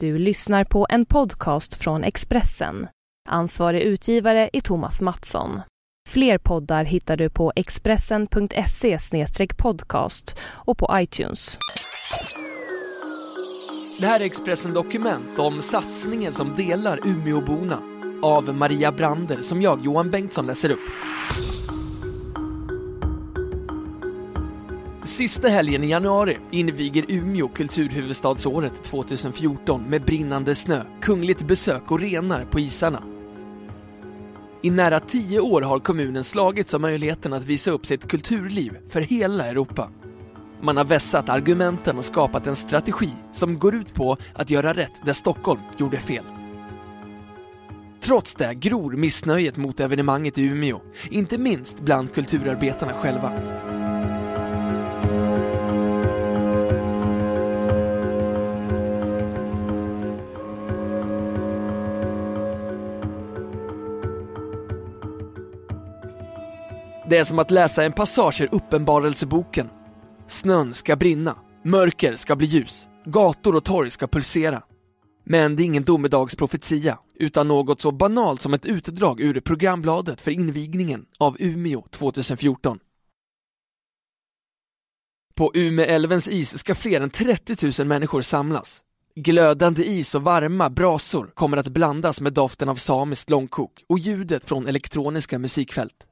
Du lyssnar på en podcast från Expressen. Ansvarig utgivare är Thomas Mattsson. Fler poddar hittar du på expressen.se podcast och på iTunes. Det här är Expressen Dokument om satsningen som delar Umeåborna av Maria Brander som jag, Johan Bengtsson, läser upp. Sista helgen i januari inviger Umeå kulturhuvudstadsåret 2014 med brinnande snö, kungligt besök och renar på isarna. I nära tio år har kommunen slagits om möjligheten att visa upp sitt kulturliv för hela Europa. Man har vässat argumenten och skapat en strategi som går ut på att göra rätt där Stockholm gjorde fel. Trots det gror missnöjet mot evenemanget i Umeå, inte minst bland kulturarbetarna själva. Det är som att läsa en passage ur Uppenbarelseboken. Snön ska brinna, mörker ska bli ljus, gator och torg ska pulsera. Men det är ingen domedagsprofetia, utan något så banalt som ett utdrag ur programbladet för invigningen av Umeå 2014. På Umeälvens is ska fler än 30 000 människor samlas. Glödande is och varma brasor kommer att blandas med doften av samiskt långkok och ljudet från elektroniska musikfält.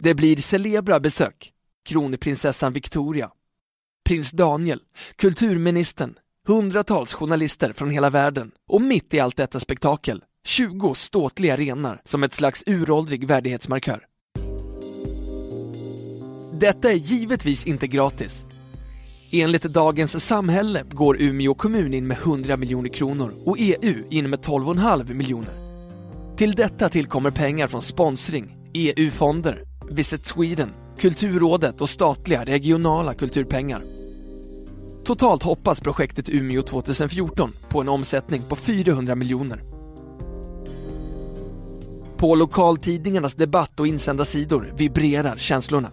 Det blir celebra besök. Kronprinsessan Victoria, prins Daniel, kulturministern, hundratals journalister från hela världen och mitt i allt detta spektakel 20 ståtliga renar som ett slags uråldrig värdighetsmarkör. Detta är givetvis inte gratis. Enligt Dagens Samhälle går Umeå kommun in med 100 miljoner kronor och EU in med 12,5 miljoner. Till detta tillkommer pengar från sponsring, EU-fonder, Visit Sweden, Kulturrådet och statliga regionala kulturpengar. Totalt hoppas projektet Umeå 2014 på en omsättning på 400 miljoner. På lokaltidningarnas debatt och insändarsidor vibrerar känslorna.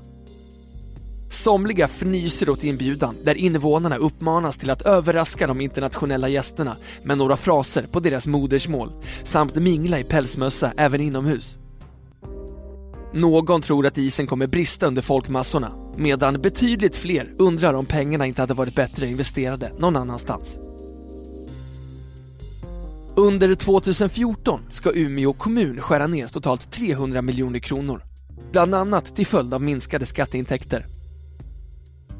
Somliga fnyser åt inbjudan där invånarna uppmanas till att överraska de internationella gästerna med några fraser på deras modersmål samt mingla i pälsmössa även inomhus. Någon tror att isen kommer brista under folkmassorna, medan betydligt fler undrar om pengarna inte hade varit bättre investerade någon annanstans. Under 2014 ska Umeå kommun skära ner totalt 300 miljoner kronor, bland annat till följd av minskade skatteintäkter.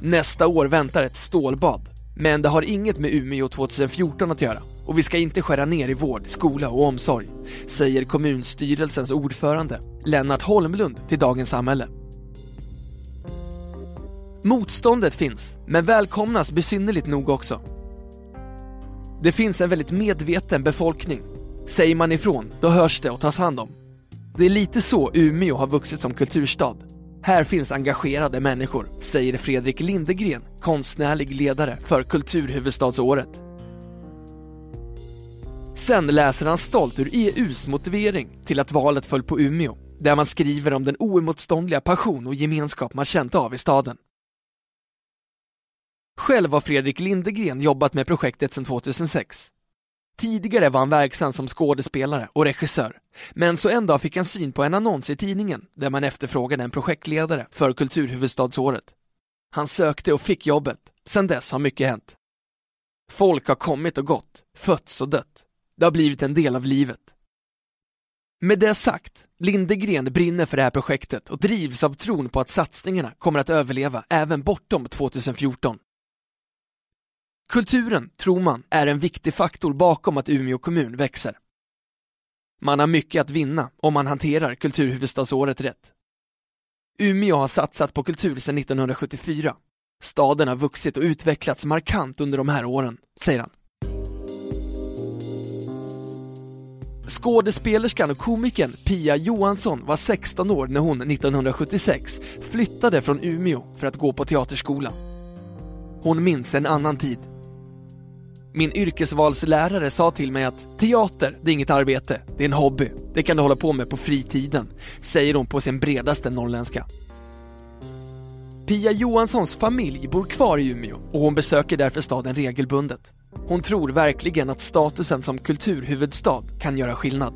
Nästa år väntar ett stålbad, men det har inget med Umeå 2014 att göra och vi ska inte skära ner i vård, skola och omsorg, säger kommunstyrelsens ordförande Lennart Holmlund till Dagens Samhälle. Motståndet finns, men välkomnas besynnerligt nog också. Det finns en väldigt medveten befolkning. Säger man ifrån, då hörs det och tas hand om. Det är lite så Umeå har vuxit som kulturstad. Här finns engagerade människor, säger Fredrik Lindegren, konstnärlig ledare för Kulturhuvudstadsåret. Sen läser han stolt ur EUs motivering till att valet föll på Umeå, där man skriver om den oemotståndliga passion och gemenskap man känt av i staden. Själv har Fredrik Lindegren jobbat med projektet sedan 2006. Tidigare var han verksam som skådespelare och regissör, men så en dag fick han syn på en annons i tidningen där man efterfrågade en projektledare för Kulturhuvudstadsåret. Han sökte och fick jobbet. Sedan dess har mycket hänt. Folk har kommit och gått, fötts och dött. Det har blivit en del av livet. Med det sagt, Lindegren brinner för det här projektet och drivs av tron på att satsningarna kommer att överleva även bortom 2014. Kulturen, tror man, är en viktig faktor bakom att Umeå kommun växer. Man har mycket att vinna om man hanterar kulturhuvudstadsåret rätt. Umeå har satsat på kultur sedan 1974. Staden har vuxit och utvecklats markant under de här åren, säger han. Skådespelerskan och komikern Pia Johansson var 16 år när hon 1976 flyttade från Umeå för att gå på teaterskola. Hon minns en annan tid. Min yrkesvalslärare sa till mig att teater, det är inget arbete, det är en hobby. Det kan du hålla på med på fritiden, säger hon på sin bredaste norrländska. Pia Johanssons familj bor kvar i Umeå och hon besöker därför staden regelbundet. Hon tror verkligen att statusen som kulturhuvudstad kan göra skillnad.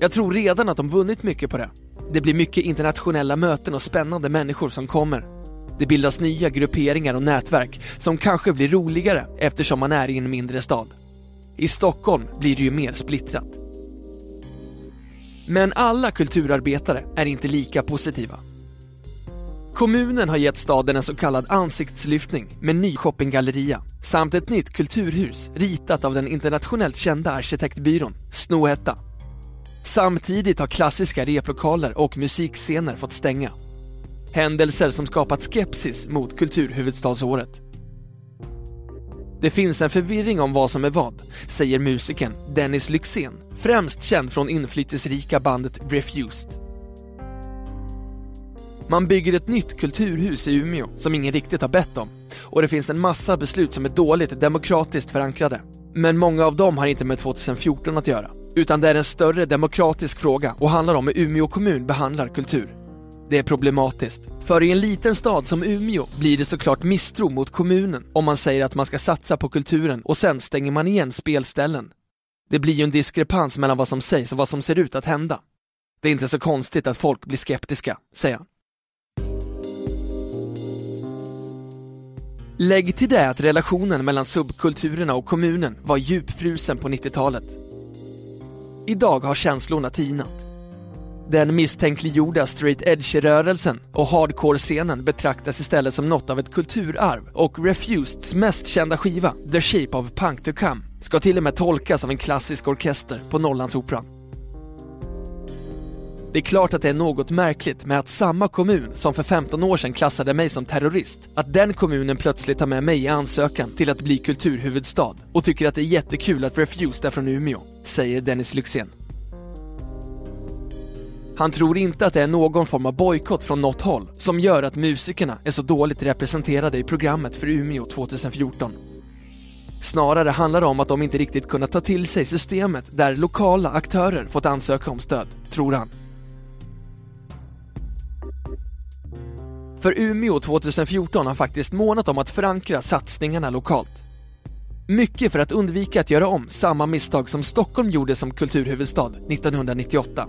Jag tror redan att de vunnit mycket på det. Det blir mycket internationella möten och spännande människor som kommer. Det bildas nya grupperingar och nätverk som kanske blir roligare eftersom man är i en mindre stad. I Stockholm blir det ju mer splittrat. Men alla kulturarbetare är inte lika positiva. Kommunen har gett staden en så kallad ansiktslyftning med ny shoppinggalleria samt ett nytt kulturhus ritat av den internationellt kända arkitektbyrån Snohätta. Samtidigt har klassiska replokaler och musikscener fått stänga. Händelser som skapat skepsis mot kulturhuvudstadsåret. Det finns en förvirring om vad som är vad, säger musikern Dennis Lyxzén, främst känd från inflytelserika bandet Refused. Man bygger ett nytt kulturhus i Umeå som ingen riktigt har bett om och det finns en massa beslut som är dåligt demokratiskt förankrade. Men många av dem har inte med 2014 att göra, utan det är en större demokratisk fråga och handlar om hur Umeå kommun behandlar kultur. Det är problematiskt, för i en liten stad som Umeå blir det såklart misstro mot kommunen om man säger att man ska satsa på kulturen och sen stänger man igen spelställen. Det blir ju en diskrepans mellan vad som sägs och vad som ser ut att hända. Det är inte så konstigt att folk blir skeptiska, säger han. Lägg till det att relationen mellan subkulturerna och kommunen var djupfrusen på 90-talet. Idag har känslorna tinat. Den misstänkliggjorda straight edge-rörelsen och hardcore-scenen betraktas istället som något av ett kulturarv och Refuseds mest kända skiva, The Shape of Punk to Come, ska till och med tolkas av en klassisk orkester på Norrlandsoperan. Det är klart att det är något märkligt med att samma kommun som för 15 år sedan klassade mig som terrorist, att den kommunen plötsligt tar med mig i ansökan till att bli kulturhuvudstad och tycker att det är jättekul att Refused är från Umeå, säger Dennis Lyxzén. Han tror inte att det är någon form av bojkott från något håll som gör att musikerna är så dåligt representerade i programmet för Umeå 2014. Snarare handlar det om att de inte riktigt kunnat ta till sig systemet där lokala aktörer fått ansöka om stöd, tror han. För Umeå 2014 har faktiskt månat om att förankra satsningarna lokalt. Mycket för att undvika att göra om samma misstag som Stockholm gjorde som kulturhuvudstad 1998.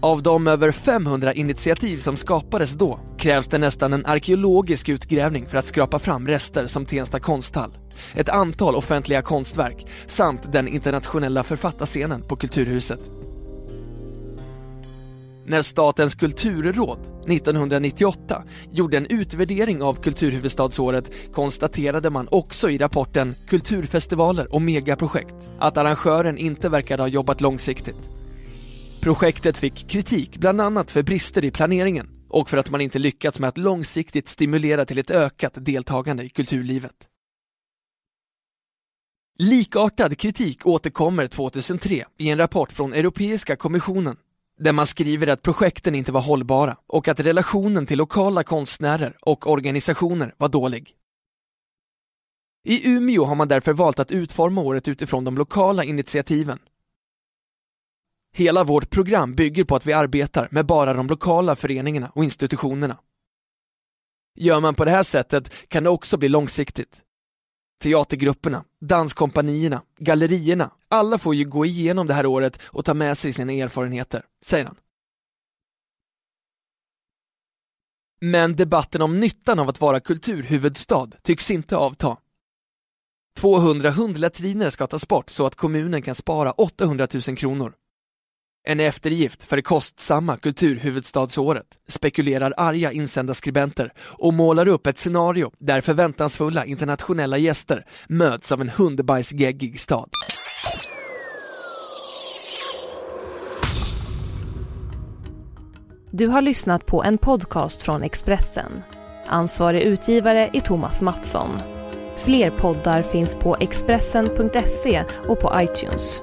Av de över 500 initiativ som skapades då krävs det nästan en arkeologisk utgrävning för att skrapa fram rester som Tensta konsthall, ett antal offentliga konstverk samt den internationella författarscenen på Kulturhuset. När Statens kulturråd 1998 gjorde en utvärdering av kulturhuvudstadsåret konstaterade man också i rapporten Kulturfestivaler och megaprojekt att arrangören inte verkade ha jobbat långsiktigt. Projektet fick kritik bland annat för brister i planeringen och för att man inte lyckats med att långsiktigt stimulera till ett ökat deltagande i kulturlivet. Likartad kritik återkommer 2003 i en rapport från Europeiska kommissionen där man skriver att projekten inte var hållbara och att relationen till lokala konstnärer och organisationer var dålig. I Umeå har man därför valt att utforma året utifrån de lokala initiativen. Hela vårt program bygger på att vi arbetar med bara de lokala föreningarna och institutionerna. Gör man på det här sättet kan det också bli långsiktigt. Teatergrupperna, danskompanierna, gallerierna, alla får ju gå igenom det här året och ta med sig sina erfarenheter, säger han. Men debatten om nyttan av att vara kulturhuvudstad tycks inte avta. 200 hundlatriner ska tas bort så att kommunen kan spara 800 000 kronor. En eftergift för det kostsamma kulturhuvudstadsåret, spekulerar arga insändarskribenter och målar upp ett scenario där förväntansfulla internationella gäster möts av en hundbajsgeggig stad. Du har lyssnat på en podcast från Expressen. Ansvarig utgivare är Thomas Mattsson. Fler poddar finns på Expressen.se och på iTunes.